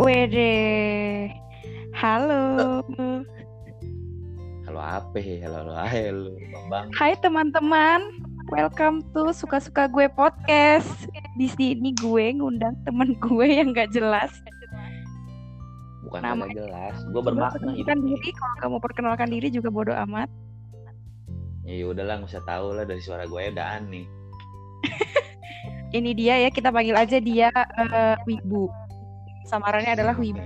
Wede. Halo. Halo apa ya? Halo halo hai lu, Bambang. Hai teman-teman. Welcome to Suka-Suka Gue Podcast. Di sini gue ngundang temen gue yang gak jelas. Bukan Nama- kagak jelas. Gue bermakna hidupnya. diri. Kalau kamu perkenalkan diri juga bodo amat. Ya udahlah, nggak usah tahu lah dari suara gue udah aneh. Ini dia ya, kita panggil aja dia eh, Wibu. Samarannya adalah Wibu.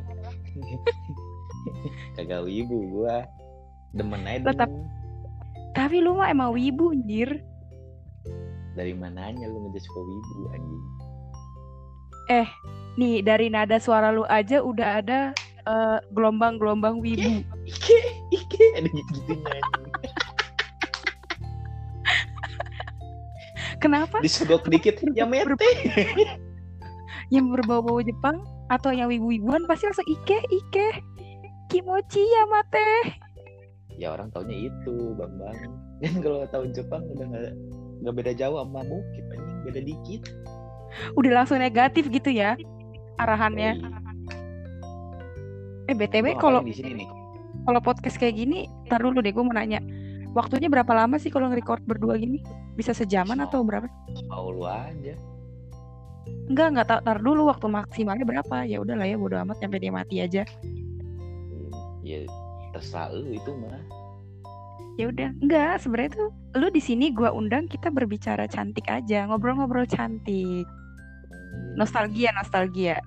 kagak wibu gue. Demen aja Tetap. Tapi lu mah emang Wibu anjir. Dari mananya lu ngejudge suka wibu anjing? Nih dari nada suara lu aja udah ada eh, gelombang-gelombang Wibu. Ike, ike, ada anjing. Kenapa? Disogok dikit, ya mete. yang berbau-bau Jepang atau yang wibu-wibuan pasti langsung ike ike kimochi ya mate Ya orang taunya itu, Bambang. Kan kalau tahu Jepang udah nggak nggak beda jauh sama bukit anjing, beda dikit. udah langsung negatif gitu ya arahannya Yoi. eh btw Gua kalau ngapain di sini nih? kalau podcast kayak gini tar dulu deh gue mau nanya waktunya berapa lama sih kalau nge-record berdua gini bisa sejaman atau berapa Mau lu aja. Enggak enggak tar, tar dulu waktu maksimalnya berapa ya udahlah ya bodo amat sampai dia mati aja Ya terserah lu itu mah. ya udah enggak sebenarnya tuh lu di sini gua undang kita berbicara cantik aja ngobrol-ngobrol cantik nostalgia nostalgia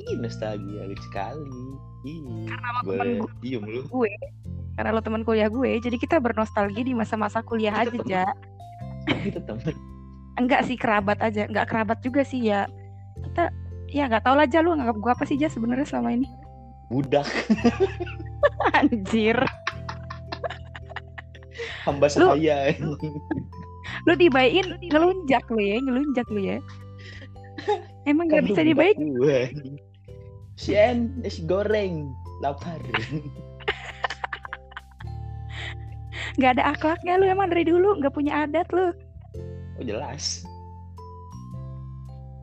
Ih, nostalgia lucu sekali. Ih, temen diem lu. gue karena lo teman kuliah gue jadi kita bernostalgia di masa-masa kuliah aja temen. ja Kita temen. Enggak sih kerabat aja. Enggak kerabat juga sih ya. Kita ya nggak tau lah aja lu nganggap gue apa sih ja sebenarnya selama ini? Budak, anjir. Hamba Lu- sahaya. lu dibayin ngelunjak lu ya ngelunjak lu ya. Emang nggak Kan lu bisa dibaik gue. Sian, nasi goreng, lapar. nggak ada akhlaknya lu emang dari dulu nggak punya adat lu Oh jelas.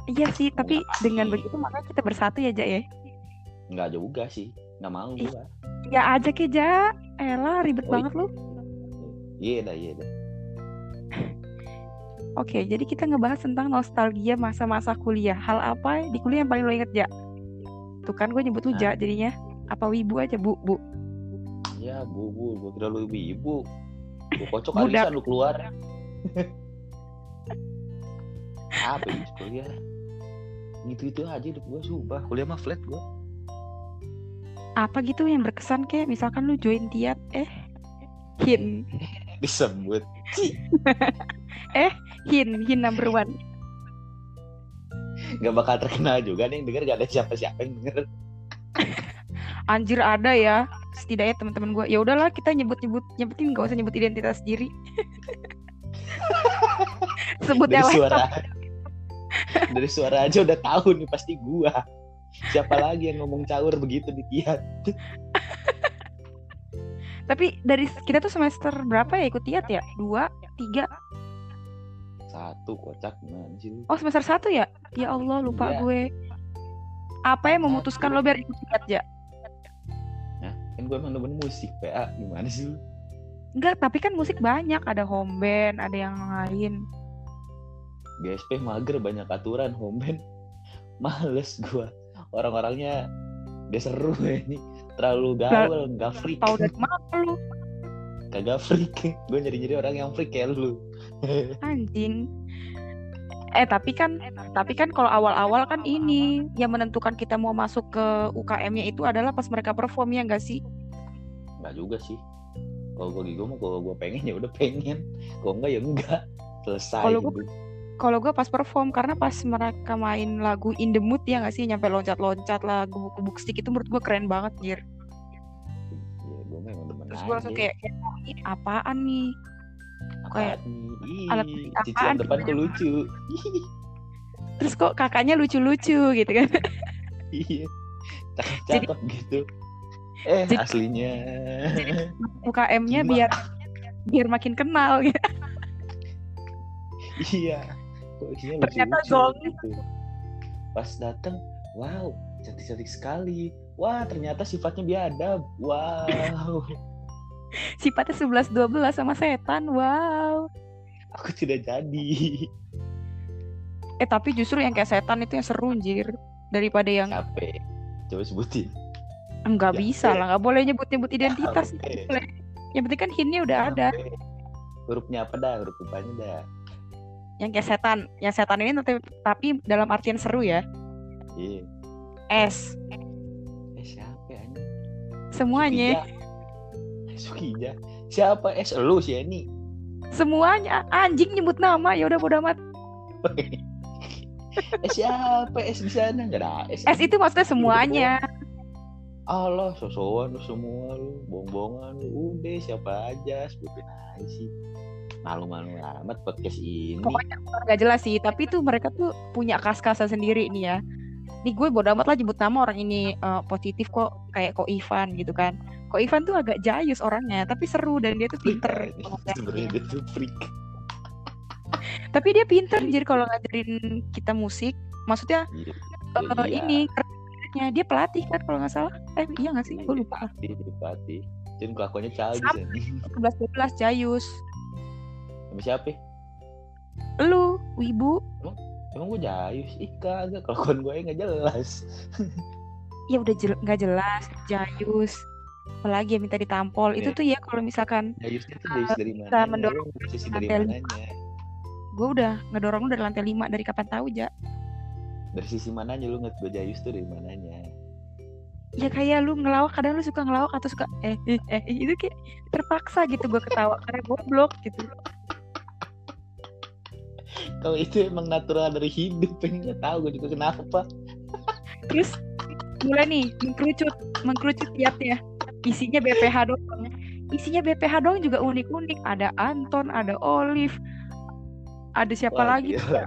iya sih tapi Nggak dengan sih. begitu makanya kita bersatu ya ja ya Enggak juga sih. Enggak mau Ih. gua. ya aja ke ja Elah ribet Oh, banget lu Iya dah, iya dah. Oke, jadi kita ngebahas tentang nostalgia masa-masa kuliah. Hal apa di kuliah yang paling lo inget, Ja? Tuh kan gue nyebut lu Ja jadinya. Apa wibu aja, Bu? Bu. Ya, bu, bu, gua kira lu ibu-ibu. Gua kocok alisan lu keluar. Apa ini kuliah? Gitu-gitu aja hidup gua sumpah. Kuliah mah flat gua. Apa gitu yang berkesan kayak misalkan lu join tiat, eh, hin, Disebut. hin, hin number one. Gak bakal terkenal juga nih denger gak ada siapa-siapa yang denger. Anjir ada ya. Setidaknya teman-teman gue. Ya udahlah kita nyebut-nyebut, nyebutin gak usah nyebut identitas diri. Sebut Dari yang lain. suara. Dari suara aja udah tahu nih pasti gua. Siapa lagi yang ngomong caur begitu di tiat? Tapi dari kita tuh semester berapa ya ikut tiat ya? Dua, tiga, Satu kocak gimana sih lu? Oh semester satu ya? Ya Allah lupa Iya. gue. Apa yang memutuskan lo biar ikut tiat ya? Nah, kan gua emang demen musik, PA. Gimana sih? Enggak, tapi kan musik banyak. Ada home band, ada yang lain. GSP mager banyak aturan home band. Males gua. Orang-orangnya gak seru ini. Terlalu gaul nggak freak. Tahu dari mana lu? kagak freak. Gue nyari-nyari orang yang freak kayak lu. Anjing. Eh tapi kan, tapi kan kalau awal-awal kan ini yang menentukan kita mau masuk ke UKM-nya itu adalah pas mereka perform ya enggak sih? nggak juga sih. Kalau gue gue mau kalau gue pengen ya udah pengen. Kalau enggak ya enggak selesai Kalau gitu. Kalau gue pas perform karena pas mereka main lagu In the Mood ya nggak sih nyampe loncat-loncat lah gebuk-gebuk stick itu menurut gue keren banget jir. ya gue memang demen Terus gue langsung kayak, ini apaan nih? kayak alat apaan depan gitu kok ya? lucu Terus kok kakaknya lucu-lucu gitu kan? iya cakep-cakep gitu eh Jadi- aslinya UKM-nya biar biar makin kenal gitu. iya kok isinya Ternyata zong. gitu. pas dateng wow cantik-cantik sekali. Wah, ternyata sifatnya biadab. Wow. Sifatnya 11 12 sama setan. Wow. Aku tidak jadi. Eh tapi justru yang kayak setan itu yang seru anjir daripada yang Capek. Coba sebutin. enggak Ya, bisa eh. lah, nggak boleh nyebut-nyebut identitas. Boleh. Yang penting kan hintnya udah ada. Capek. Hurufnya apa dah? Huruf depannya dah. Yang kayak setan, yang setan ini tapi, tapi dalam artian seru ya. Iya. S Eh siapa ya ini? semuanya, Sukija. Siapa S lu si Eni? semuanya anjing nyebut nama ya udah bodo amat. eh siapa S di sana? Enggak ada S. S itu maksudnya semuanya. Allah, sosokan lu semua lu, bohong-bohongan lu. Udah siapa aja sebutin aja sih. Malu-malu amat podcast ini. Pokoknya nggak jelas sih, tapi tuh mereka tuh punya kas-kasnya sendiri nih ya. Nih gue bodo amat lah nyebut nama orang ini eh, positif kok kayak Ko Ivan gitu kan. Ko Ivan tuh agak jayus orangnya, tapi seru dan dia tuh pinter. Sebenarnya dia tuh freak. tapi dia pinter jadi kalau ngajarin kita musik, maksudnya Iya. eh, Iya. ini kerjanya dia pelatih kan kalau nggak salah. Eh iya nggak sih? Gue lupa. Pelatih, jadi pelatih. Jadi kelakuannya Sama. anjing. 11 12 jayus. Sama siapa? Lu, Wibu, Emang gue jayus? Ih kagak, kelakuan gue nggak jelas. ya udah jel- nggak jelas, jayus. Apalagi yang minta ditampol. Itu Iya. tuh ya kalau misalkan Jayusnya tuh jayus dari mana? mendorong Posisi dari mananya? gue udah ngedorong lu dari lantai 5 dari kapan tahu ja Dari sisi mananya lu ngeliat gue jayus tuh dari mananya? ya kayak lu ngelawak kadang lu suka ngelawak atau suka eh eh, eh itu kayak terpaksa gitu gue ketawa karena goblok gitu Kalau itu emang natural dari hidup, pengen nggak tahu gue juga kenapa. terus mulai nih mengkerucut mengkerucut tiapnya isinya BPH doang. Isinya BPH doang juga unik-unik. Ada Anton ada Olive. Ada siapa Wah, lagi? gila.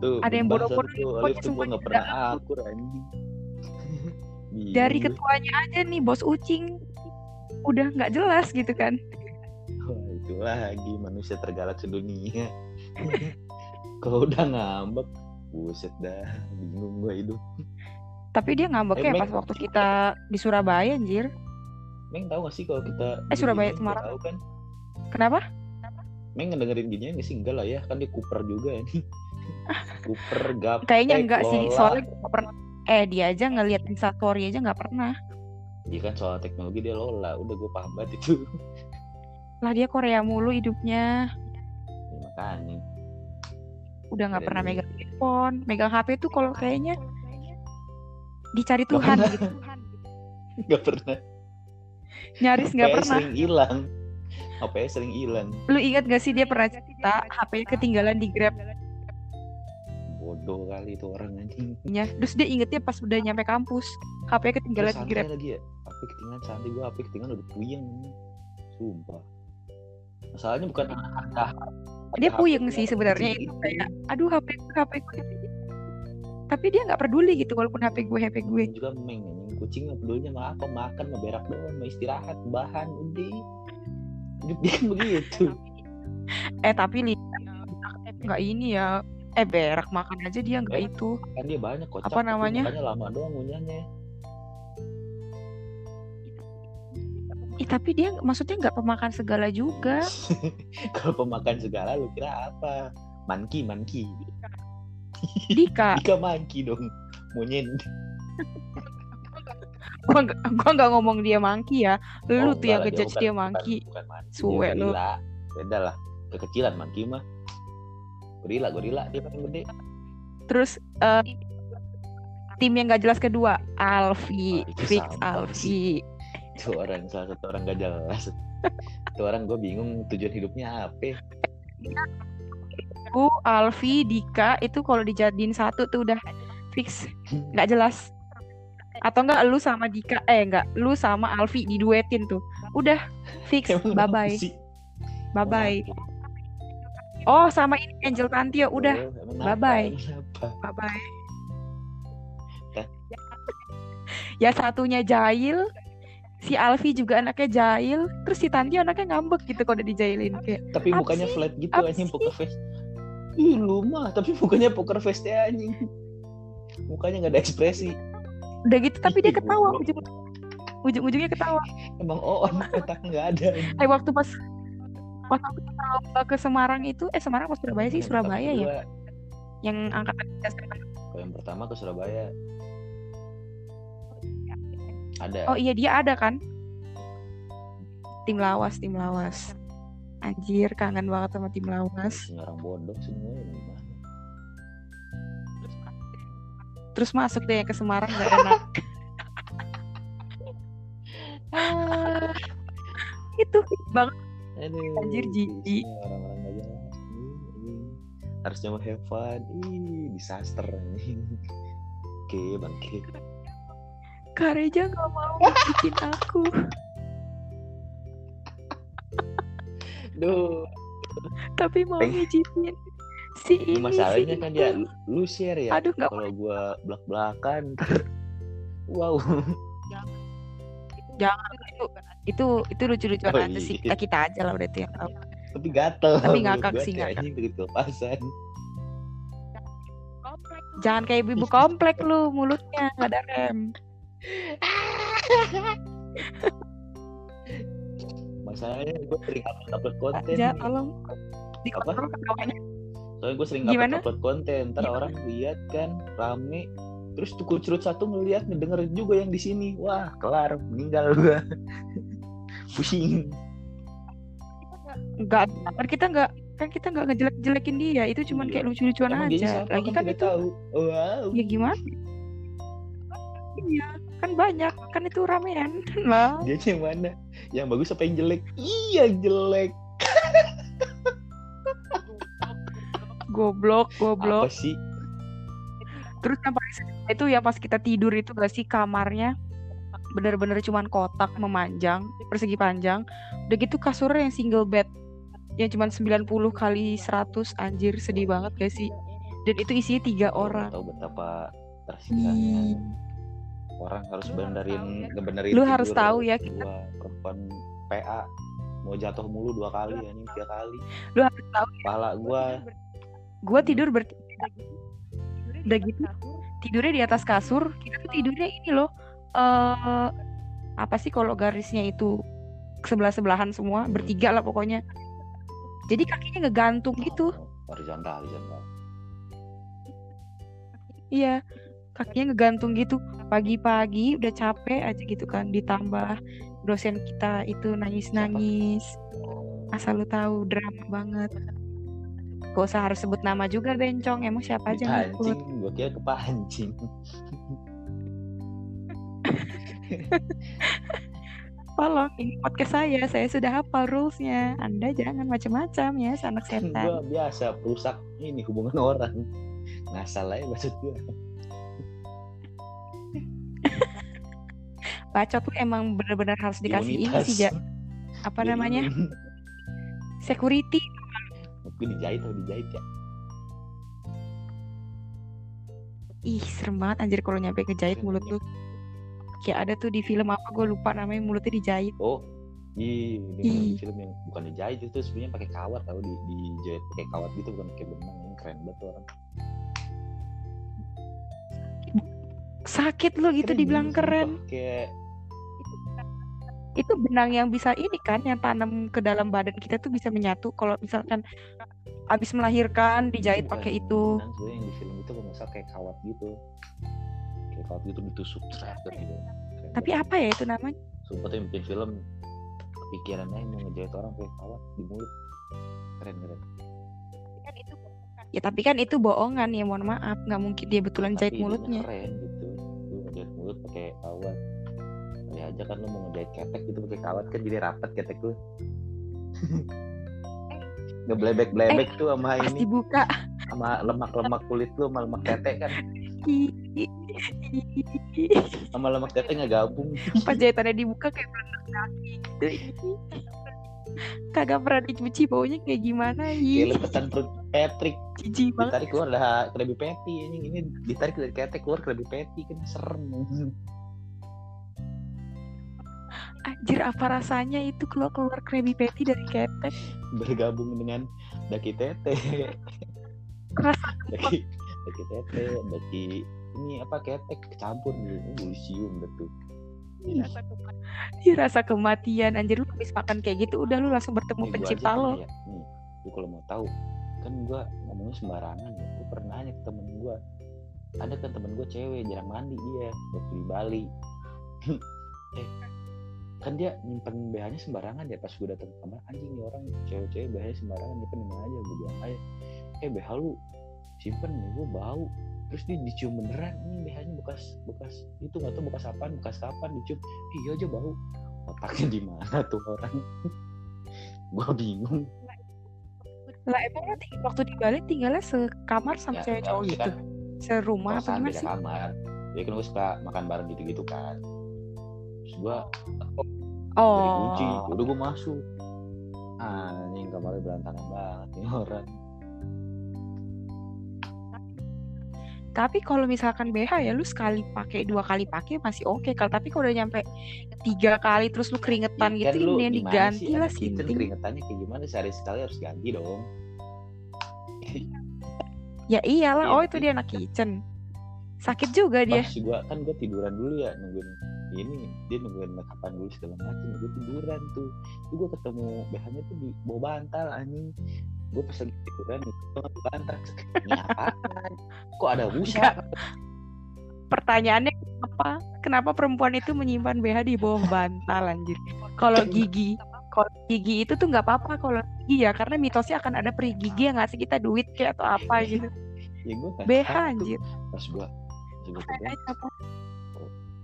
Tuh, Ada yang bodoh-bodoh, Olive tuh gue nggak pernah udah akur anjing. Bingung dari ketuanya aja nih bos Ucing. Udah nggak jelas gitu kan. Wah, itu lagi manusia tergalak sedunia. Kalau udah ngambek, buset dah, bingung gue hidup. tapi dia ngambeknya Eh, Meg. pas waktu kita di Surabaya anjir Meng tahu gak sih kalau kita Eh, Surabaya Semarang. Tahu kan? kenapa Meng ngedengerin ginian gak sih? Enggak lah ya, kan dia Cooper juga ini. Cooper, Gaptek, Kayaknya enggak sih, soalnya nggak pernah. Eh dia aja ngeliat instastory aja nggak pernah. Iya kan soal teknologi dia Lola, udah gue paham banget itu. Lah dia Korea mulu hidupnya. Ya, makanya. Udah nggak pernah megang handphone, megang HP tuh kalau kayaknya dicari Nggak Tuhan pernah. gitu. Gak pernah. Nyaris nggak pernah. sering hilang. HP-nya sering hilang. Lu ingat gak sih dia pernah cerita HP-nya ketinggalan di Grab Bodoh kali itu orang anjing. nya. Terus dia ingetnya pas udah nyampe kampus, HP-nya ketinggalan Terus di Grab. lagi ya. HP ketinggalan santai gue HP ketinggalan udah puyeng. Sumpah. Masalahnya bukan harga. Dia puyeng sih sebenarnya kecil itu kayak aduh HP gue, HP gue. Tapi dia nggak peduli gitu walaupun HP gue, HP gue. Juga meng kucing mah pedulinya mah apa makan mah berak doang mah istirahat bahan udah hidup dia begitu Eh tapi li nggak ini ya. Eh berak makan aja dia nggak itu. kan dia banyak kocak Apa namanya? makanya lama doang ngunyahnya Ih, tapi dia maksudnya nggak pemakan segala juga. kalau pemakan segala lu kira apa? Manki manki Dika, Dika manki dong. Monyet. Gua nggak gua nggak ngomong dia mangki ya. Lu Oh, tuh yang ngejudge dia bukan- mangki. bukan manki Suwe lu. beda lah. Kekecilan manki mah. Gorila gorila dia paling gede. Terus eh, tim yang nggak jelas kedua, Alfi, Wah, itu fix Alfi. Itu orang salah satu orang gak jelas itu orang gue bingung tujuan hidupnya apa Aku, Alfi, Dika itu kalau dijadiin satu tuh udah fix nggak jelas. Atau enggak lu sama Dika eh enggak lu sama Alfi diduetin tuh. Udah fix bye bye. Bye bye. Oh, sama ini Angel Tantia udah Oh, kenapa? bye bye. Dah. Ya satunya jahil, si Alfi juga anaknya jahil, terus si Tanti anaknya ngambek gitu kalau udah dijailin kayak tapi mukanya sih? flat gitu anjing poker face. Ih lu mah tapi mukanya poker face teh anjing. Mukanya nggak ada ekspresi. Udah gitu tapi dia ketawa ujung ujung-ujungnya ketawa. Emang on otak nggak ada. Eh waktu pas pas aku lomba ke Semarang itu eh Semarang apa Surabaya sih? Yang Surabaya ya? Kedua, yang angkatan kita yang pertama ke Surabaya ada. Oh iya dia ada kan? Tim lawas tim lawas. Anjir kangen banget sama tim lawas. Isinya orang bodoh gimana terus masuk deh ke Semarang gak enak. Ah, itu banget. Aduh, Anjir, jijik. orang-orang ih. harusnya mau have fun. Ih disaster. Anjing oke bangke Kak Reja gak mau bikin aku. Duh. Tapi mau Peng- ngijinin si ini ini masalahnya si kan itu. dia lu- share ya aduh nggak kalau gua belak belakan wow. Jangan itu itu itu lucu-lucuan Oh, aja sih. Iya. kita kita aja lah udah itu yang tahu tapi gatel Tapi ngakak sih, kayak ngakak. deket kelepasan. Jangan kayak ibu komplek lu mulutnya nggak ada rem masalahnya gue sering upload upload konten. Aja nih. tolong dikontrol ketawanya soalnya gue sering upload upload konten. Ntar Gimana? orang lihat kan rame. Terus tuh curut satu ngeliat ngedenger juga yang di sini. Wah kelar. Meninggal gua. Pusing. Nggak kan kita nggak kan kita nggak ngejelek-jelekin dia. Itu cuman Iya. kayak lucu-lucuan aja. lagi kan kan itu. tahu. Wow. Ya gimana? Iya kan banyak kan itu ramean. Lah dia yang mana? Yang bagus apa yang jelek? Iya jelek. Goblok goblok. Apa sih? Terus yang paling sedih itu ya pas kita tidur itu gak sih kamarnya? Bener-bener cuman kotak memanjang persegi panjang. Udah gitu kasurnya yang single bed yang cuman 90 kali 100 anjir sedih banget gak sih? Dan itu isinya tiga orang. tahu betapa tersiksanya Ih, orang harus benerin ngebenerin Lu harus tahu ya, kita- gua. Perempuan PA mau jatuh mulu dua kali anjing tiga kali. Lu harus tahu pala gua gue tidur bertiga udah gitu tidurnya di atas kasur kita tuh tidurnya ini loh eh apa sih kalau garisnya itu sebelah sebelahan semua Hmm. bertiga lah pokoknya. Jadi kakinya ngegantung gitu. Oh, horizontal horizontal. Iya, kakinya ngegantung gitu. Pagi-pagi udah capek aja gitu kan. Ditambah dosen kita itu nangis-nangis. Asal lu tahu drama banget. Gak usah harus sebut nama juga bencong. Emang siapa aja yang ngikut? gua kira kepancing Tolong, ini podcast saya. Saya sudah hafal rulesnya. Anda jangan macam-macam ya, anak setan. gua biasa perusak ini hubungan orang ngasal aja maksud gua Bacot tuh emang bener-bener harus dikasih ini sih, Ja. Apa namanya? Security. mungkin dijahit atau dijahit ya Ih, serem banget anjir kalau nyampe ngejahit mulut lu. Kayak ada tuh di film apa gue lupa namanya mulutnya dijahit. oh Ih, ini film- yang bukan dijahit itu sebenarnya pakai kawat tahu di dijahit pakai kawat gitu bukan pakai benang ini keren banget tuh orang Sakit lu gitu Keren, dibilang keren. kayak Itu benang yang bisa ini kan yang tanam ke dalam badan kita tuh bisa menyatu kalau misalkan abis melahirkan dijahit bukan pakai itu. benang yang di film itu salah kayak kawat gitu kayak kawat gitu ditusuk gitu Keren Tapi banget. apa ya itu namanya? sumpah tuh yang bikin film pikirannya mau ngejahit orang pakai kawat di mulut keren keren Ya tapi kan itu bohongan ya mohon maaf nggak mungkin dia betulan jahit Tapi mulutnya. keren gitu ngejahit mulut pakai kawat ya aja kan lu mau ngejahit ketek gitu pakai kawat kan jadi rapat ketek lu. Ngeblebek blebek tuh sama ini. dibuka. Sama lemak lemak kulit lu sama lemak tete kan. Sama lemak tete nggak gabung pas jahitannya dibuka kayak berenang kaki. Kagak pernah dicuci baunya kayak gimana ih lepetan perut Patrick. Jijik banget. Ditarik keluar dah Krabby Patty ini ini. Ditarik dari ketek keluar Krabby Patty kan serem. Anjir apa rasanya itu keluar keluar Krabby Patty dari ketek? Bergabung dengan daki tete. Rasa daki daki tete daki ini apa ketek kecampur gitu gue Ih, Ih, rasa kematian anjir. Lu habis makan kayak gitu udah lu langsung bertemu Nih, pencipta lo ya, nih lu kalau mau tahu kan gua ngomongnya sembarangan ya. Gue pernah nanya ke temen gua. Ada kan temen gua cewek jarang mandi dia waktu di Bali. Eh kan dia nyimpen BH-nya sembarangan ya pas gue datang ke kamar anjing nih orang cewek-cewek BH-nya sembarangan nyimpen di mana aja gue bilang aja eh BH lu simpen nih gue bau terus dia dicium beneran ini BH-nya bekas bekas itu nggak tahu bekas apaan bekas kapan dicium. Iya aja bau otaknya di mana tuh orang? Gue bingung. Lah emang waktu di Bali tinggalnya sekamar sama Ya, cewek cowok gitu? serumah apa kosan gimana sih? kamar. Ya kan gue suka makan bareng gitu-gitu kan. Terus gue dari kunci. Oh udah gue masuk. Anjing kamarnya berantakan banget nih orang tapi kalau misalkan BH ya lu sekali pakai dua kali pakai masih oke kalau tapi kalau udah nyampe tiga kali terus lu keringetan Ya, gitu kan lu ini yang diganti sih? lah sinting keringetannya kayak gimana? Sehari sekali harus ganti dong. Ya iyalah Iya, oh itu dia anak kitchen. Sakit juga dia. Pas gua kan gue tiduran dulu ya nungguin ini dia nungguin kapan dulu segala macam gue tiduran tuh. Tuh gue ketemu BH-nya tuh di bawah bantal anjing gue tiduran nih gue bantal ini apaan kok ada busa? Pertanyaannya kenapa? Kenapa perempuan itu menyimpan BH di bawah bantal anjir? Kalau gigi kalau gigi itu tuh nggak apa-apa kalau gigi ya karena mitosnya akan ada peri gigi yang ngasih kita duit kayak atau apa gitu. Ya gue kan BH anjir. Pas gue pas gue tiduran apa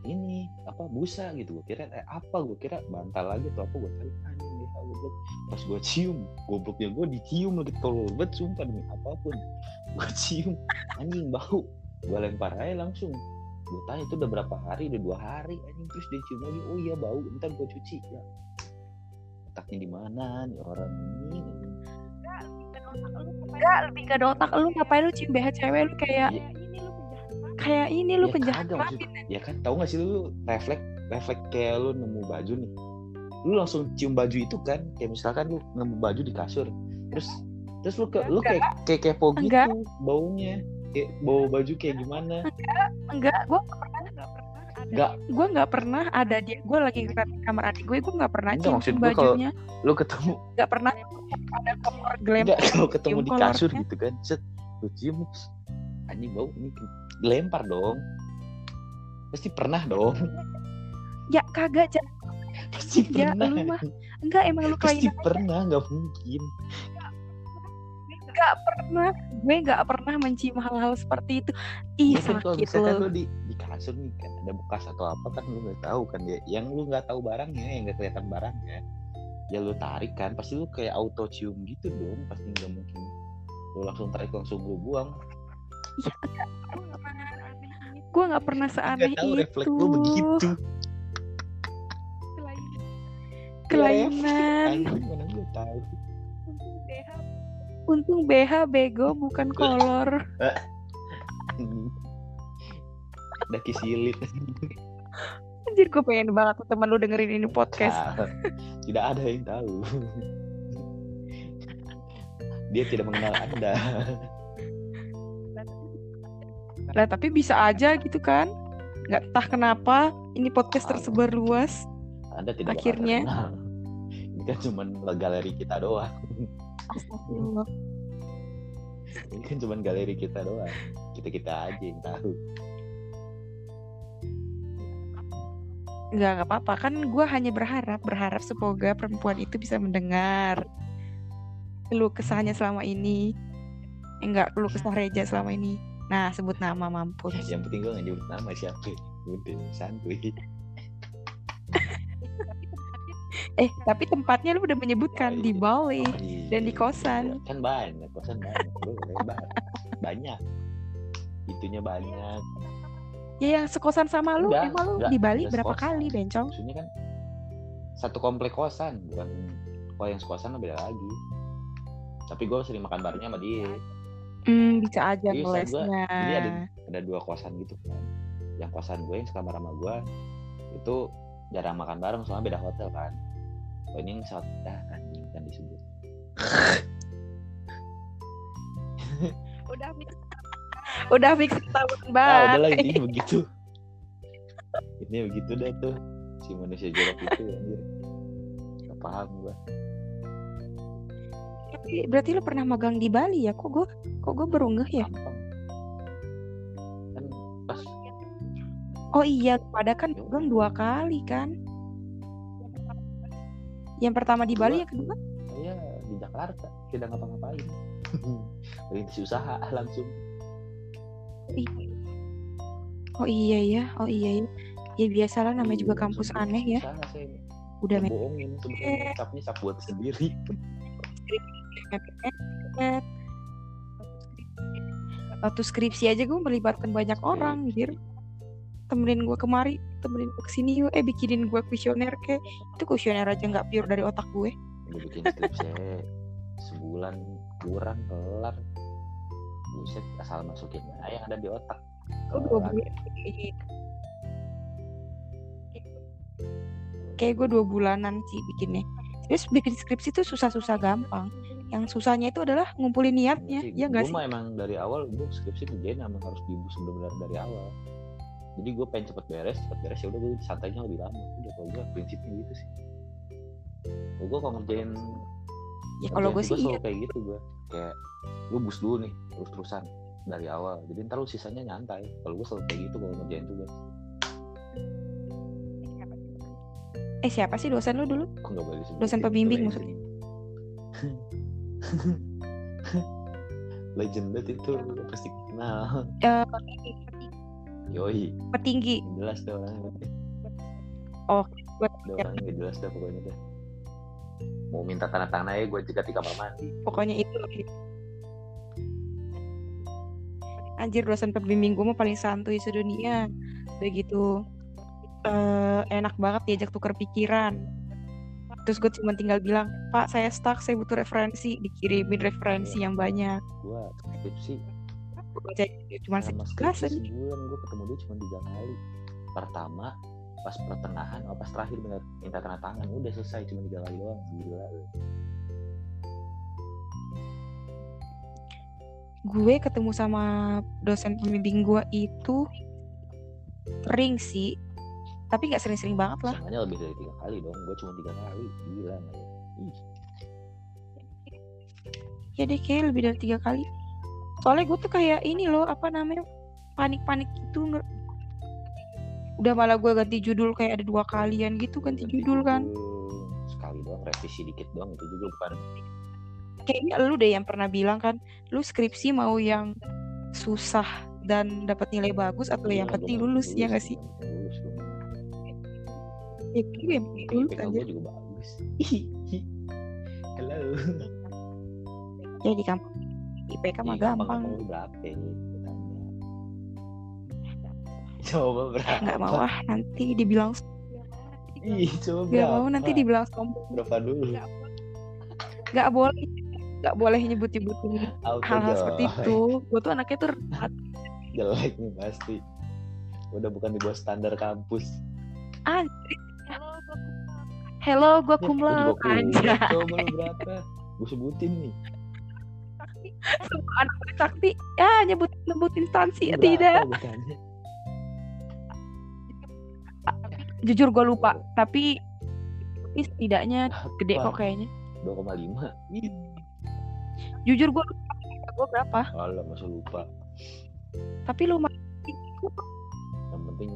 ini apa busa gitu. Gue kira eh, apa? Gue kira bantal lagi atau apa? Gue cari anjing BH goblok. Pas gue cium gobloknya gue dicium lagi. Tolol banget sumpah demi apa pun gue cium. Anjing bau. Gue lempar aja langsung. Gue tanya itu udah berapa hari? Udah dua hari anjing. Terus dia cium lagi. Oh iya bau. Ntar gue cuci. Ya. Otaknya di mana nih orang ini? Enggak lebih ke otak lu. Ngapain lu cium BH cewek? Lu kayak Iya. Kayak ini lu ya penjahat kagak maksud ya kan tahu gak sih lu refleks refleks kayak lu nemu baju nih. Lu langsung cium baju itu kan kayak misalkan lu nemu baju di kasur. Terus terus lu ke lu kayak kayak kepo gitu Enggak. baunya. Kayak bau baju kayak gimana? Enggak gue Enggak. gue nggak pernah ada dia. Gue lagi ke kamar adik gue gue nggak pernah Enggak, cium bajunya. lu ketemu nggak pernah. Ada kolor gelem enggak kalau ketemu di kasur gitu kan. Set lu cium anjing bau ini dilempar dong. Pasti pernah dong. Ya kagak jangan pasti Ya, pernah. lu mah. Enggak emang lu pasti pernah nggak mungkin. Nggak pernah gue nggak pernah mencium hal-hal seperti itu. Ih Ya kan kalau sakit misalkan lu. lu di di kasur nih kan ada bekas atau apa kan lu nggak tahu kan ya. Yang lu nggak tahu barangnya yang nggak kelihatan barangnya ya lu tarik kan. Pasti lu kayak auto cium gitu dong pasti nggak mungkin. Lu langsung tarik langsung lu buang gue nggak pernah seaneh nggak tahu itu refleks lu begitu. Kelainan. Mana gue tahu. Untung BH bego bukan kolor. Daki silit anjir gue pengen banget teman lu dengerin ini podcast. Tidak ada yang tahu. Dia tidak mengenal anda lah tapi bisa aja gitu kan? Nggak entah kenapa ini podcast tersebar luas. Anda tidak Akhirnya. ini kan cuma galeri kita doang. Astagfirullah. ini kan cuma galeri kita doang. Kita kita aja yang tahu. Nggak nggak apa-apa. Kan gue hanya berharap berharap semoga perempuan itu bisa mendengar keluh kesahnya selama ini. Enggak keluh kesah Reja selama ini nah sebut nama mampus. Yang penting gue nggak nyebut nama siapa. Udah santuy. Eh tapi tempatnya lu udah menyebutkan di Bali Iya, dan di kosan. kan banyak kosan banyak. Banyak. Itunya banyak. Ya yang sekosan sama lu Enggak, emang lu enggak, di Bali berapa sekosan. kali bencong? Maksudnya kan satu komplek kosan bukan kalau yang sekosan beda lagi. Tapi gue sering makan barengnya sama dia hmm, bisa aja Iya, gua- ngelesnya. jadi ada ada dua kosan gitu kan. Yang kosan gue yang sekamar sama gue itu jarang makan bareng soalnya beda hotel kan. Kalau ini yang satu ah, anjing kan disebut. Udah udah fix tahun ah banget udahlah ini begitu. Ini begitu dah tuh si manusia jorok itu anjir. Gak paham gua. Tapi berarti lo pernah magang di Bali ya? Kok gue kok gue baru ngeh ya? Oh iya pada kan magang dua kali kan? Yang pertama di Bali yang kedua? Saya di Jakarta. Tidak ngapa-ngapain. Berintis usaha langsung. Oh iya ya oh iya ya. Ya biasalah namanya juga Iya, kampus aneh ya. usaha saya udah bohongin sebenarnya capnya cap buat sendiri waktu skripsi aja gue melibatkan banyak orang anjir. Temenin gue kemari temenin gue ke sini yuk. Eh bikinin gue kuesioner ke itu kuesioner aja nggak pure dari otak gue. Udah bikin skripsi sebulan kurang kelar. Buset asal masukin aja yang ada di otak. Gue dua bulan. Kayak gue dua bulanan sih bikinnya. Terus bikin skripsi tuh susah-susah gampang yang susahnya itu adalah ngumpulin niatnya ya gue nggak sih? mah emang dari awal gue skripsi kerjain emang harus dibus bener-bener dari awal. Jadi gue pengen cepet beres cepet beres ya udah gue santainya lebih lama. Udah kalau gue prinsipnya gitu sih. Kalau gue kalau ngerjain ya kalau gue sih iya. kayak gitu gue kayak gue bus dulu nih terus terusan dari awal. Jadi ntar lu sisanya nyantai. Kalau gue selalu kayak gitu kalau ngerjain tugas. Eh siapa sih dosen lu dulu? Boleh Dosen pembimbing maksudnya? legend banget itu pasti kenal. Eh, yoi. Petinggi. Jelas deh orangnya Oh, Udah orangnya nggak jelas dah pokoknya deh. Mau minta tanda tangan aja gue jegat di kamar mandi. Pokoknya itu. Anjir dosen pembimbing gue mah paling santuy sedunia. Udah gitu eh enak banget diajak tukar pikiran terus gue cuma tinggal bilang pak saya stuck saya butuh referensi. Dikirimin referensi yang banyak. Gue skripsi. Cuma sekilas sebulan gue ketemu dia cuma tiga kali. Pertama pas pertengahan apa pas terakhir minta, minta tanda tangan. Udah selesai cuma tiga kali doang. Gila gue ketemu sama dosen pembimbing gue itu sering sih tapi nggak sering-sering banget lah. Seenggaknya lebih dari tiga kali dong gue cuma tiga kali gila nggak ya? Ya deh kayak lebih dari tiga kali. Soalnya gue tuh kayak ini loh apa namanya panik-panik gitu nge- udah malah gue ganti judul kayak ada dua kalian gitu ganti judul kan. judul. Sekali doang revisi dikit doang itu juga bukan kayaknya lu deh yang pernah bilang kan lu skripsi mau yang susah dan dapat nilai bagus atau yang Iya, penting gua lulus ya lulus, gak sih? lulus gua. Ya penting lulus IPK aja juga bagus halo ya di kampus IPK mah Ih, gampang Lu berapa ya? Coba berapa? nggak mau ah nanti dibilang Ih, coba nggak mau nanti dibilang sombong berapa dulu? nggak boleh nggak boleh nyebut-nyebutin hal-hal seperti itu gue tuh anaknya tuh. Jelek nih pasti. Udah bukan di bawah standar kampus. anjir hello gue gua kumlaut lu berapa? Gue sebutin nih. semua anak sakti ya nyebut nyebut instansi ya Berapa tidak tanya? jujur gue lupa tapi tapi setidaknya gede kok kayaknya 2,5. Ih, jujur gue lupa gue berapa Alah, masa lupa. tapi lumayan Yang penting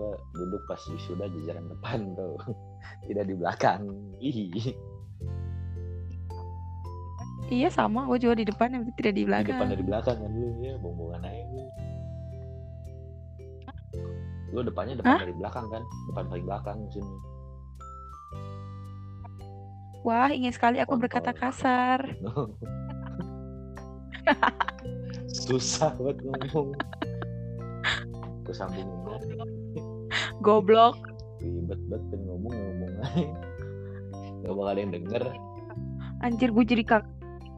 gue duduk pas wisuda jajaran depan tuh. Tidak di belakang. Ih. iya sama gue juga di depan yang tidak di di depan belakang dari belakang kan lu ya bohong-bohongan aja lu lu depannya depan Hah? dari belakang kan depan paling belakang sini wah ingin sekali aku Kontol. berkata kasar susah banget ngomong aja. Goblok. Ribet banget kan ngomong ngomong aja. Gak bakal ada yang denger. Anjir gue jadi kak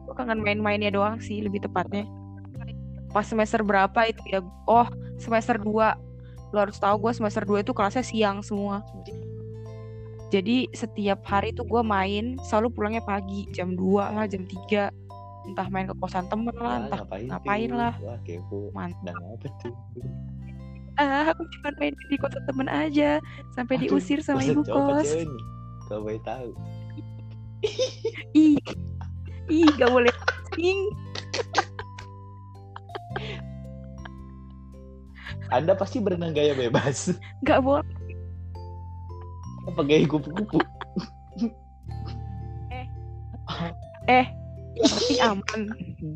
gue kangen main-mainnya doang sih lebih tepatnya. Pas semester berapa itu ya? Oh semester 2 lo harus tahu gue semester 2 itu kelasnya siang semua. Jadi setiap hari tuh gue main selalu pulangnya pagi. Jam 2 lah jam 3 entah main ke kosan temen lah entah ngapain, ngapain lah. Wah, kepo. Mantap. Dan apa tuh? Ah aku cuma main di kosan temen aja sampai Aduh, diusir sama ibu kos? Kau boleh tahu. ih ih gak boleh sing Anda pasti berenang gaya bebas. gak boleh Apa gaya kupu-kupu? eh yang penting aman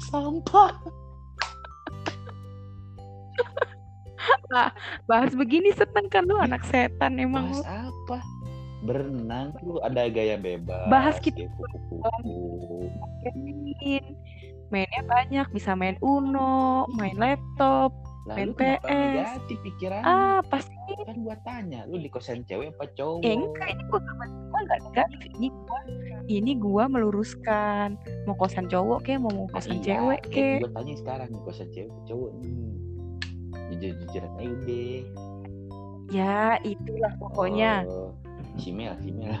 Sampah. Bahas begini seneng kan lu anak setan emang Bahas lu apa? Berenang tuh ada gaya bebas. Bahas kita- main mainnya banyak bisa main uno main laptop Main Lalu kenapa PS. negatif pikiran? ah pasti Kan gua tanya, lu di kosan cewek apa cowok? eh enggak ini gua gua nggak negatif ini gua ini gua meluruskan mau kosan cowok ke mau mau Nah, kosan iya, cewek ke Gue tanya sekarang nih kosan cewek cowok nih. Jujur-jujuran aja udah. ya itulah pokoknya Oh, si Mel, si Mel.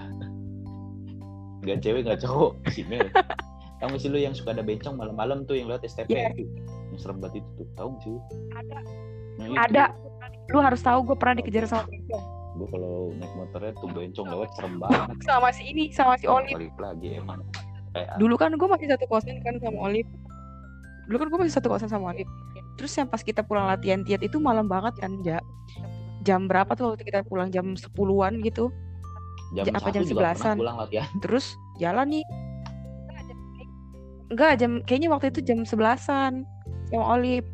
Gak cewek gak cowok, si Mel. Tahu gak sih lu yang suka ada bencong malam-malam tuh yang lewat STP tuh. Yang serem banget itu tuh. Tahu gak sih ada Nah, itu. ada lu harus tahu gue pernah dikejar sama bencong Gue kalau naik motornya tuh bencong lewat serem banget. sama si ini sama si Olive Olive lagi emang. Kayak dulu kan gue masih satu kosan kan sama Olive dulu kan gue masih satu kosan sama Olive terus yang pas kita pulang latihan tiat itu malam banget kan ja? Jam berapa tuh waktu kita pulang? Jam 10-an gitu? Jam apa jam juga pernah 11-an? pulang latihan. terus jalan nih. Enggak jam kayaknya waktu itu jam 11-an sama Olive.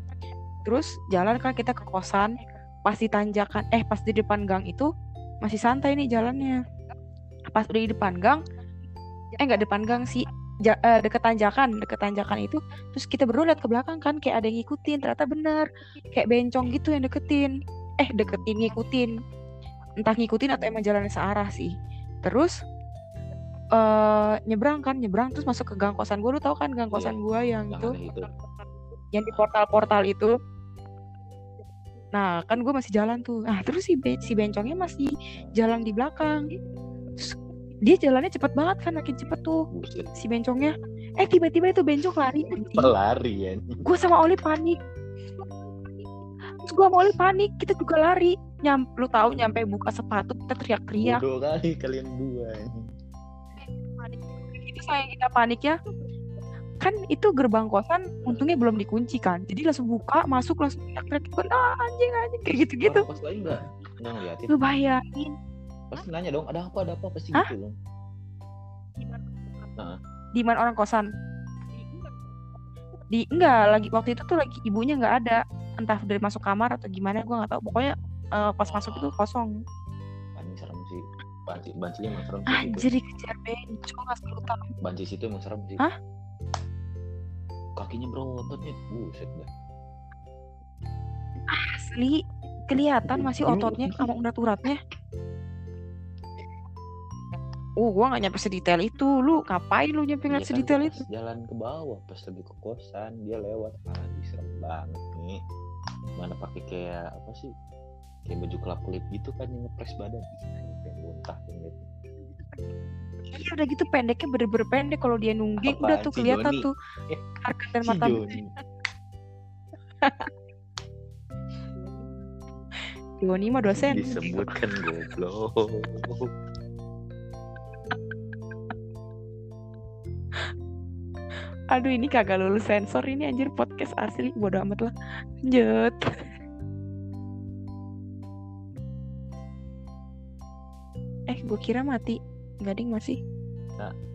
Terus jalan kan kita ke kosan. Pas di tanjakan eh pas di depan gang itu masih santai nih jalannya. Pas udah di depan gang eh enggak depan gang sih ja, eh, deket tanjakan deket tanjakan itu terus kita berdua lihat ke belakang kan kayak ada yang ngikutin ternyata bener. Kayak bencong gitu yang deketin. Eh deketin ngikutin. Entah ngikutin atau emang jalannya searah sih. Terus eh nyebrang kan nyebrang terus masuk ke gang kosan gue lu tau kan gang Iya, kosan gue yang Yang itu? itu. yang di portal-portal itu. Nah kan gue masih jalan tuh. Nah terus si si bencongnya masih jalan di belakang. Terus dia jalannya cepet banget kan makin cepet tuh Buset. si bencongnya. Eh tiba-tiba itu bencong lari. Pelari ya. gue sama Oli panik. Terus gue sama Oli panik kita juga lari. Nyam lu tahu nyampe buka sepatu kita teriak-teriak. Bodoh kali kalian dua. itu sayang kita panik ya. Kan itu gerbang kosan untungnya belum dikunci kan. Jadi langsung buka masuk langsung teriak-teriak. Ah, anjing anjing kayak gitu-gitu. Orang lain ngeliatin. lu bayangin Pasti nanya dong, ada apa? Ada apa? Pasti Hah? gitu dong. di mana orang kosan di enggak lagi waktu itu tuh lagi ibunya nggak ada entah dari masuk kamar atau gimana gue nggak tahu pokoknya eh, pas masuk itu kosong Banci serem sih. Banci, banci emang serem sih. gitu. anjir dikejar bencong asal lu tahu Banci situ emang serem sih. Hah? Kakinya berototnya, buset dah. asli kelihatan masih ototnya sama urat-uratnya Oh, gua nggak nyampe sedetail itu. Lu ngapain lu nyampe Iya ngeliat kan, sedetail pas itu? Jalan ke bawah pas lagi ke kosan dia lewat, ah serem banget nih. Mana pakai kayak apa sih? Kayak baju kelap kelip gitu kan yang ngepres badan. Anjing, pengen muntah ngeliatnya. Iya udah gitu pendeknya bener-bener pendek kalau dia nungging Apaan udah tuh sih, kelihatan Joni? tuh Eh, harga dan Si mata. Joni mah dosen. disebutkan goblok. Aduh ini kagak lulus sensor ini anjir podcast asli bodo amat lah. Lanjut. Eh, gue kira mati. Enggak ding masih.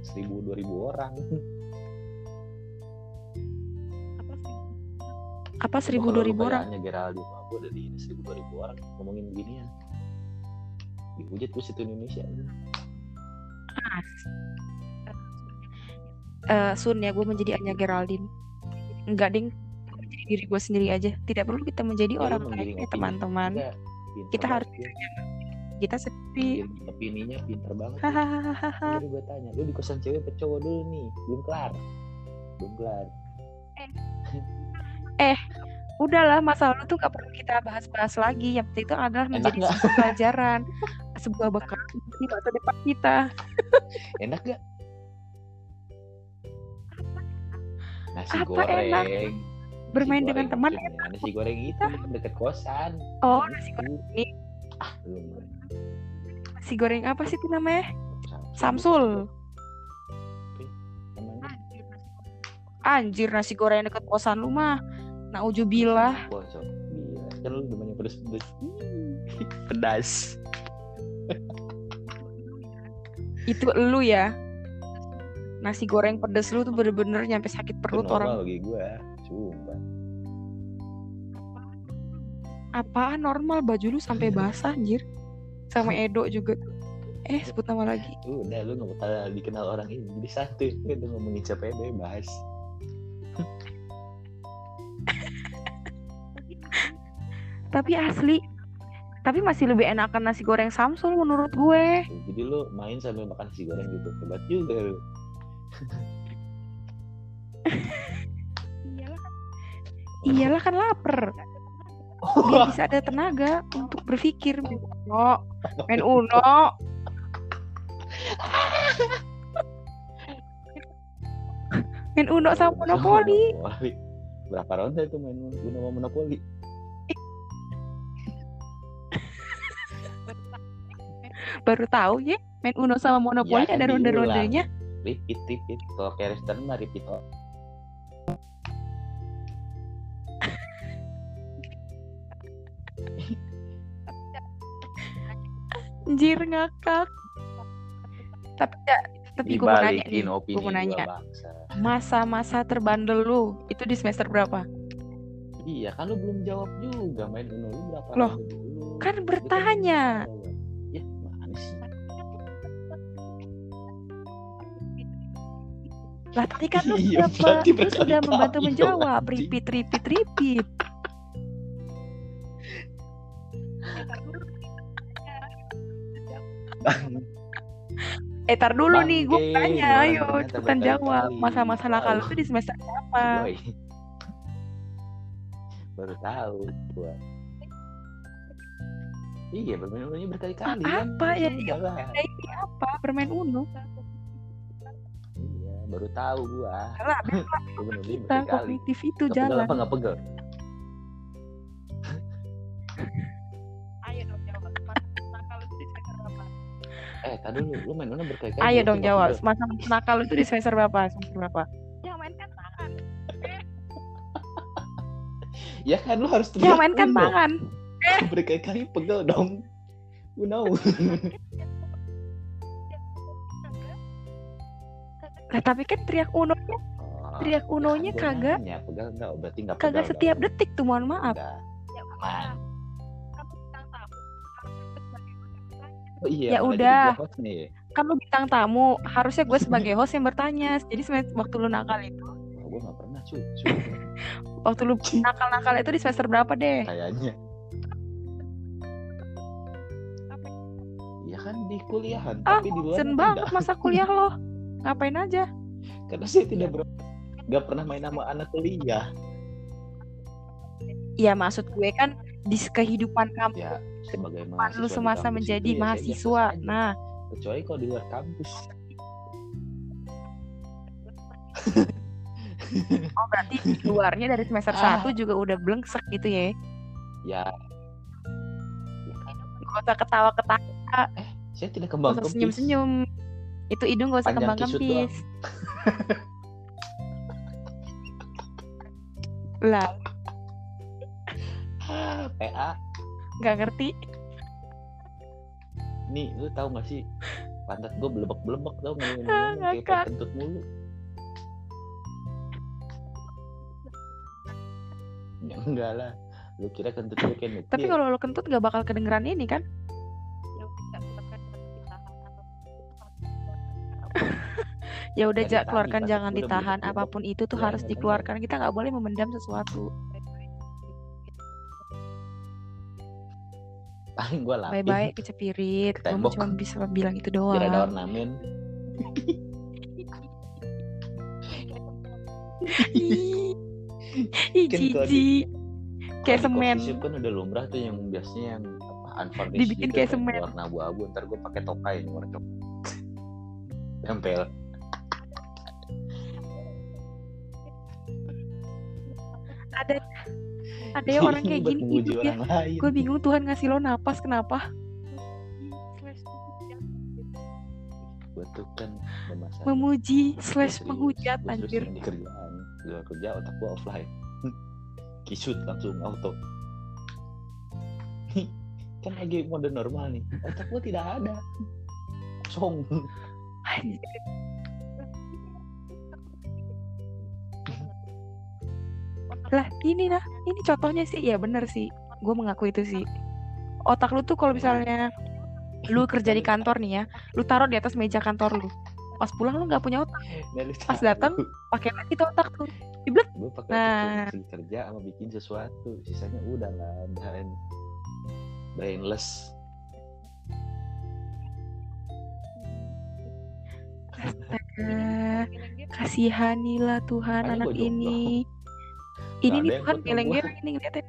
Seribu dua ribu orang. Apa seribu dua ribu orang? Geraldine mah gue udah di seribu dua ribu orang ngomongin ginian. Dihujat terus itu Indonesia. Eh, Sun ya gue menjadi Anya Geraldine. Enggak ding. Menjadi diri gue sendiri aja. Tidak perlu kita menjadi Ya, lu orang lain ya teman-teman. Pinter Kita banget harus. Kita sepi. Opini- Opininya pinter banget. Hahaha. Jadi gue tanya, lu di kosan cewek apa cowok dulu nih? Belum kelar. Belum kelar. Udahlah masa lalu tuh gak perlu kita bahas-bahas lagi. Yang penting itu adalah menjadi sebuah pelajaran, sebuah bekal di masa depan kita. Enak gak? Nasi Apa goreng enak? Nasi Bermain dengan goreng teman maksudnya. nasi goreng itu deket kosan Oh, nasi goreng ini. ah belum Nasi goreng apa sih itu namanya? Samsul. Anjir nasi goreng deket kosan lu mah. Bosok. Gila. Kan lu demennya pedes-pedes. Pedas. Itu lu ya. Nasi goreng pedes lu tuh bener-bener nyampe sakit Itu perut normal orang. bagi gue. Sumpah. Apaan normal baju lu sampai basah anjir. Sama Edo juga. Eh sebut nama lagi. Udah lu gak bakal dikenal orang ini. Jadi. Lu udah ngomongin siapa ya bebas. Tapi asli. Tapi masih lebih enakan nasi goreng Samsul menurut gue. Jadi lu main sambil makan nasi goreng gitu. Hebat juga lu. Iyalah kan lapar. Biar bisa ada tenaga untuk berpikir. Uno, main Uno. main Uno sama Monopoli. Berapa ronde itu main Uno sama Monopoli? Baru tahu ya, main Uno sama Monopoli Ya, ada ronde-rondenya. Repeat, repeat. Kalau kayak restoran mah repeat. Anjir ngakak. Tapi ya, tapi gue mau nanya nih, gue mau nanya. Masa-masa terbandel lu itu di semester berapa? Iya kan lu belum jawab juga main Uno lu berapa Loh, kan Lu bertanya. Lah tadi kan lu Iya, sudah, berarti lu sudah membantu dong, menjawab. Repeat, repeat, repeat. Eh tar dulu nih, gue tanya, ayo cepetan jawab. Masa-masa nakal tuh di semester berapa? Boy. Baru tahu gua. Iya, bermain Uno berkali-kali kan. apa ya? Udah lah. Eh, ini apa? Bermain Uno? Baru tahu gua. Bener kita kognitif itu pegel jalan. apa nggak pegel? Ayo dong jawab. Nakal itu di semester berapa? Eh, tadi lu, lu main Uno berkali-kali. Ayo dong jawab. Masa nakal itu di semester berapa? Semester berapa? Ya mainkan tangan. Ya kan lu harus Ya teriak mainkan Uno. tangan. Berkali-kali pegel dong. Uno. Lah tapi kan teriak Uno Oh, Teriak ya Unonya kagak. nanya, pegel enggak? Oh, berarti enggak pegel. kagak setiap detik tuh mohon maaf. Enggak. Ya. Oh iya, Ya udah. Kan lu bintang tamu, harusnya gue sebagai host yang bertanya. Jadi semester waktu lu nakal itu, Wah, gua nggak pernah cuy. Waktu lu nakal-nakal itu di semester berapa deh? Kayaknya. Ya kan di kuliahan, Ah, tapi di luar Sen banget masa kuliah lo. Ngapain aja? Karena saya tidak ber... nggak pernah main sama anak kuliah. Ya maksud gue kan di kehidupan kamu Ya sebagai lu mahasiswa di semasa kampus menjadi itu ya mahasiswa. aja. Nah, kecuali kalau di luar kampus. oh berarti di luarnya dari semester Ah. 1 juga udah blengsek gitu ya. Ya, Gak usah ketawa-ketawa, saya tidak gak kembang senyum-senyum. Itu hidung gak usah kembang kempis. lah, Ah, PA. gak ngerti. Nih, lu tahu gak sih? Pantat gue belebek-belebek tau lu Ah, kayak kentut mulu. Ya enggak lah. Lu kira kentut gue kayak. Tapi kalau lo kentut gak bakal kedengeran ini kan? Ya udah ja, keluarkan pasti jangan ditahan belebek-belebek. apa pun itu tuh Ya, harus emang dikeluarkan kita nggak boleh memendam sesuatu paling gue lapin. baik-baik kecepirit tembok. cuma bisa bilang itu ada doang ornamen. Ih, Ih, Kan jijik kayak semen kan udah lumrah tuh yang biasanya yang apa Dibikin gitu kayak kan, semen. warna abu-abu ntar gue pakai tokai yang warna coklat tempel ada ada ya orang kayak gini hidup ya gue bingung Tuhan ngasih lo napas kenapa? Gue tuh kan bermasalah memuji slash menghujat anjir. di kerjaan. Luar kerja otak gue offline. Kisut langsung auto. Kan lagi mode normal nih. Otak gue tidak ada. Kosong. Anjir. Lah ini lah ini contohnya sih. Ya bener sih. Gue mengaku itu sih. Otak lu tuh kalau misalnya lu kerja di kantor nih ya lu taruh di atas meja kantor lu. Pas pulang lu nggak punya otak. Nah, Pas datang, pakai lagi tuh otak tuh. Gue pakai Nah. tuh kerja sama bikin sesuatu. Sisanya udah lah dan brainless. Astaga, kasihanilah Tuhan Makanya anak jomblo. Ini nih Tuhan sama geleng-geleng ini ngeliatin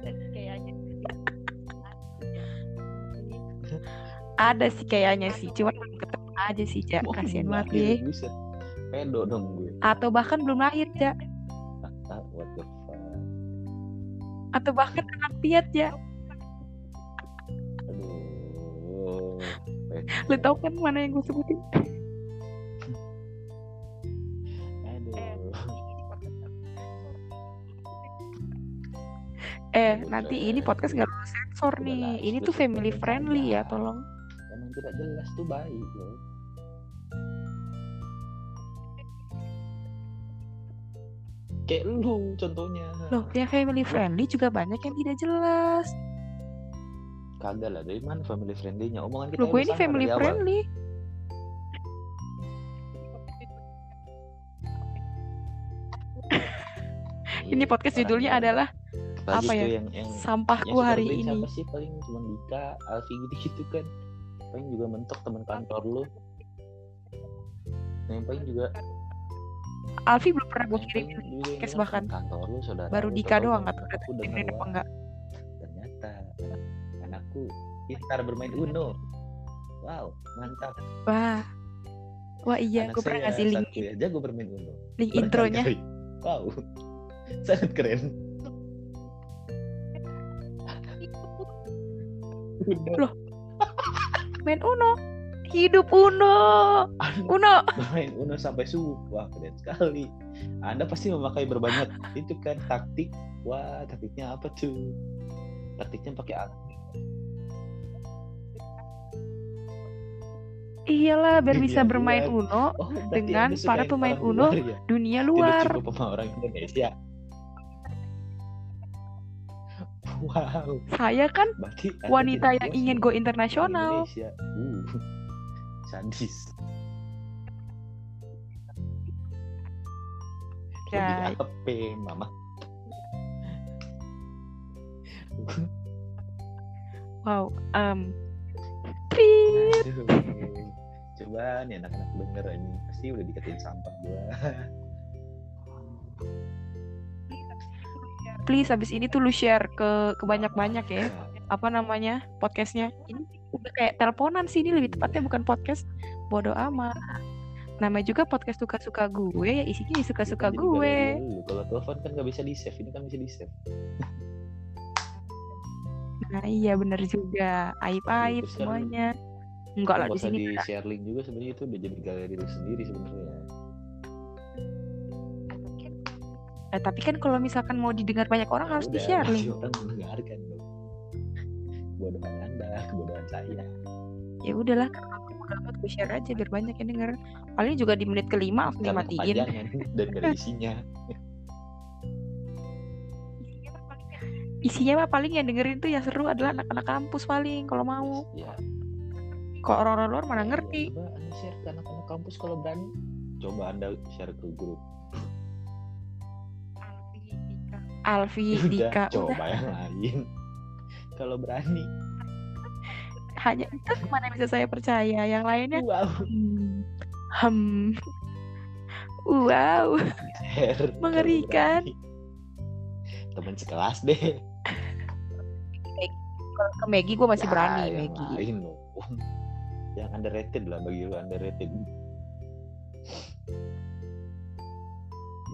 ada sih kayaknya. Ada sih kayaknya sih cuman belum ketemu aja sih Ja kasihan banget ya buset. pedo dong gue. Atau bahkan belum lahir Ja ah, what the fuck. Atau bahkan anak piat Ja aduh lu tau kan mana yang gue sebutin eh Udah, nanti ini podcast nggak perlu sensor nih. lah, ini tuh family friendly ya tolong. Emang tidak jelas tuh baik loh. Kayak lu contohnya. Loh yang family friendly juga banyak yang tidak jelas. Kagak lah dari mana family friendly-nya? Omongan kita loh gue ini family dari awal. friendly. Ini Iya, podcast judulnya adalah apalagi apa tuh ya? yang yang sampahku yang hari ini. siapa sih? Paling cuma Dika Alfi gitu gitu kan. Paling juga mentok teman kantor lu. Nah, yang paling juga Alfi belum pernah gue podcast kan bahkan. kantor lu saudara baru Dika doang tahu udah dengerin apa enggak? Ternyata anak anakku pintar bermain Uno. Wow mantap. Wah. Wah iya gue pernah ngasih link ya jago bermain Uno. link intronya. wow. Sangat keren Loh. main Uno. Hidup Uno. Uno. Bermain Uno sampai subuh wah keren sekali. Anda pasti memakai berbanyak itu kan taktik. Wah taktiknya apa tuh? Taktiknya pakai apa iyalah biar bisa Dunia bermain luar. Uno oh, Dengan para pemain Uno luar ya? dunia tidak luar. cukup sama orang Indonesia wow saya kan berarti wanita yang ingin go internasional Indonesia uh sadis Guys. lebih apa mama wow um Prit. Aduh. Coba nih anak-anak denger ini pasti udah dikatain sampah gua. Please abis ini tuh lu share ke ke banyak-banyak ya. Apa namanya podcastnya. Ini udah kayak teleponan sih ini lebih tepatnya bukan podcast. Bodoh amat. Namanya juga podcast suka-suka gue ya isinya ya suka-suka gue. dulu. Kalau telepon kan nggak bisa di save, ini kan bisa di save. nah iya bener juga. Aib aib kan semuanya. enggak lah di sini di share link juga sebenarnya itu udah jadi galeri sendiri sebenarnya. Eh, tapi kan kalau misalkan mau didengar banyak orang harus di Udah, masih link orang mendengarkan dong. Kebodohan anda, kebodohan saya. ya udahlah kalau aku amat gue share aja biar banyak yang denger paling juga di menit kelima langsung Karena dimatiin dan gak ada isinya. isinya mah paling yang dengerin tuh yang seru adalah anak-anak kampus paling kalau mau Ya, kalau orang-orang luar mana ya, ngerti Coba anda share ke anak-anak kampus kalau berani. Coba anda share ke grup. Alfi Udah, Dika coba udah yang lain. Kalau berani. hanya itu mana bisa saya percaya yang lainnya Wow. hmm, hmm. wow kalau Mengerikan. Teman sekelas deh. kalau ke Maggie gue masih Ya, berani yang Maggie lain loh. Yang underrated lah bagi lu underrated.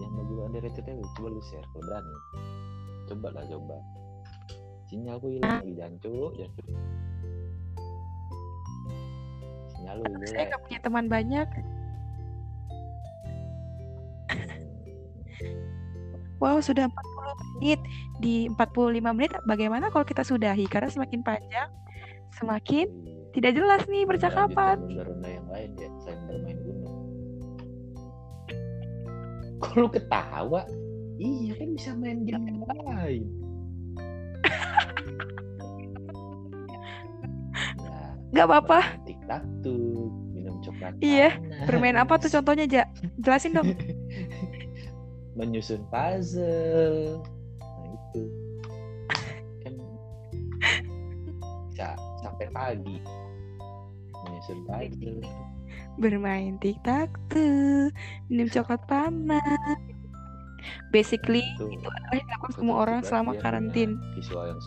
Ada retweetnya coba lu share kalau berani. Coba lah coba. Sinyalku hilang lagi jancu jancu sinyal lu saya jelek. nggak punya teman banyak. Wow sudah 40 menit. Di 45 menit bagaimana kalau kita sudahi? Karena semakin panjang semakin Iya. tidak jelas nih percakapan. yang lain ya kok lu ketawa iya kan bisa main game yang lain. Nah, nggak apa-apa. Tiktak tuh minum coklat Iya, panas. bermain apa tuh contohnya ja? Jelasin dong. Menyusun puzzle. Nah itu. Kan bisa sampai pagi. Menyusun puzzle bermain tiktak tuh minum coklat panas. Basically Itu itu adalah yang dilakukan semua orang selama karantin.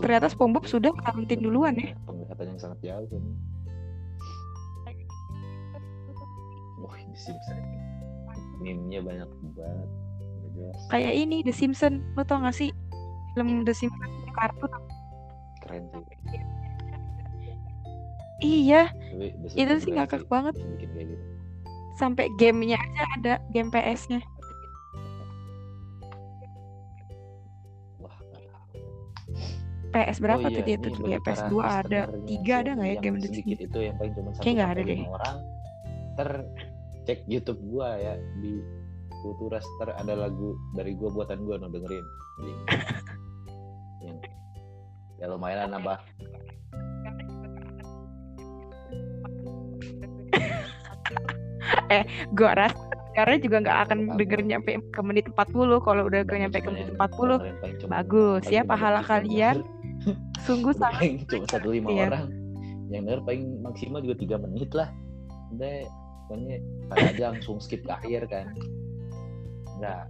ternyata SpongeBob sudah karantin duluan ya. Penglihatan yang sangat jauh kan. Wah di Simpson. Meme-nya banyak banget. Kayak ini The Simpsons lo tau gak sih? Film The Simpsons kartun. Keren sih iya. Tapi itu sih ngakak banget. bikin gitu. Sampai gamenya aja ada game PS-nya. PS berapa Oh tuh iya, dia ini tuh? Ya PS para 2 ada tiga ada nggak ya game itu? yang paling cuma satu nggak ada deh. orang. Ter cek YouTube gua ya di Kulturas ter ada lagu dari gua buatan gua no dengerin. Yang ya lumayan lah nambah gue rasa karena juga nggak akan denger nyampe ke menit 40 kalau udah Bahkan nyampe ke menit yang 40 dengerin paling cuma bagus. Ya pahala kalian sungguh sangat cuma satu lima Iya. orang. Yang denger paling maksimal juga tiga menit lah. Udah pokoknya aja langsung skip ke akhir kan. Enggak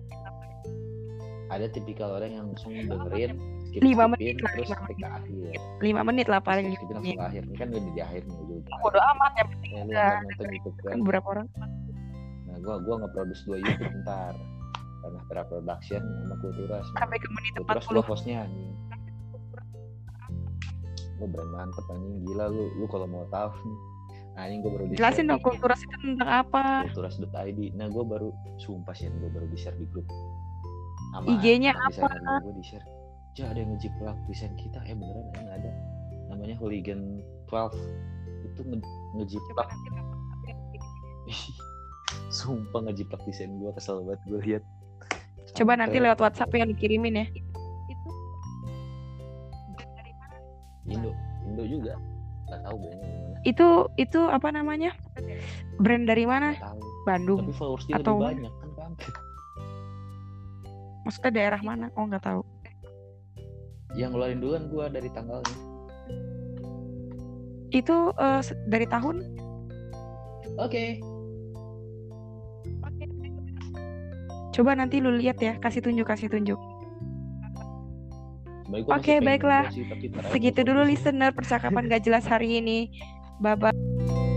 ada tipikal orang yang langsung dengerin skip Lima menit lah, terus lima sampai ke akhir. 5 menit lah paling skip skipin langsung akhir ini kan udah di akhir nih udah bodo amat yang penting ya lu udah ntar nonton YouTube kan kan. beberapa orang. Nah gua gua nge-produce dua YouTube ntar. Karena Pra Production sama Kulturas sampai ke menit Kulturas 40 hostnya anjing. Lu brand mantep anjing. Gila lu lu kalau mau tahu nih. Anjing gua baru di jelasin dong kulturas itu tentang apa. Kulturas.id nah gue baru sumpah sih gue baru di share di grup. IG-nya apa? gue di share ja ada yang ngejiplak desain kita? Eh beneran ada nggak ada. Namanya hooligan 12 itu nge ngejiplak. Sumpah ngejiplak desain gue kesel banget gue lihat. Coba nanti lewat WhatsApp yang dikirimin ya. Indo Indo juga. Nggak tahu brandnya dari mana. Itu itu apa namanya? Brand dari mana? Bandung tapi Atau- lebih banyak kan maksudnya daerah mana? Oh nggak tahu yang ngeluarin duluan gue dari tanggalnya. Itu se- dari tahun? Oke. Coba nanti lu lihat ya kasih tunjuk kasih tunjuk. Oke, baiklah. sih, segitu dulu listener percakapan gak jelas hari ini. Bye bye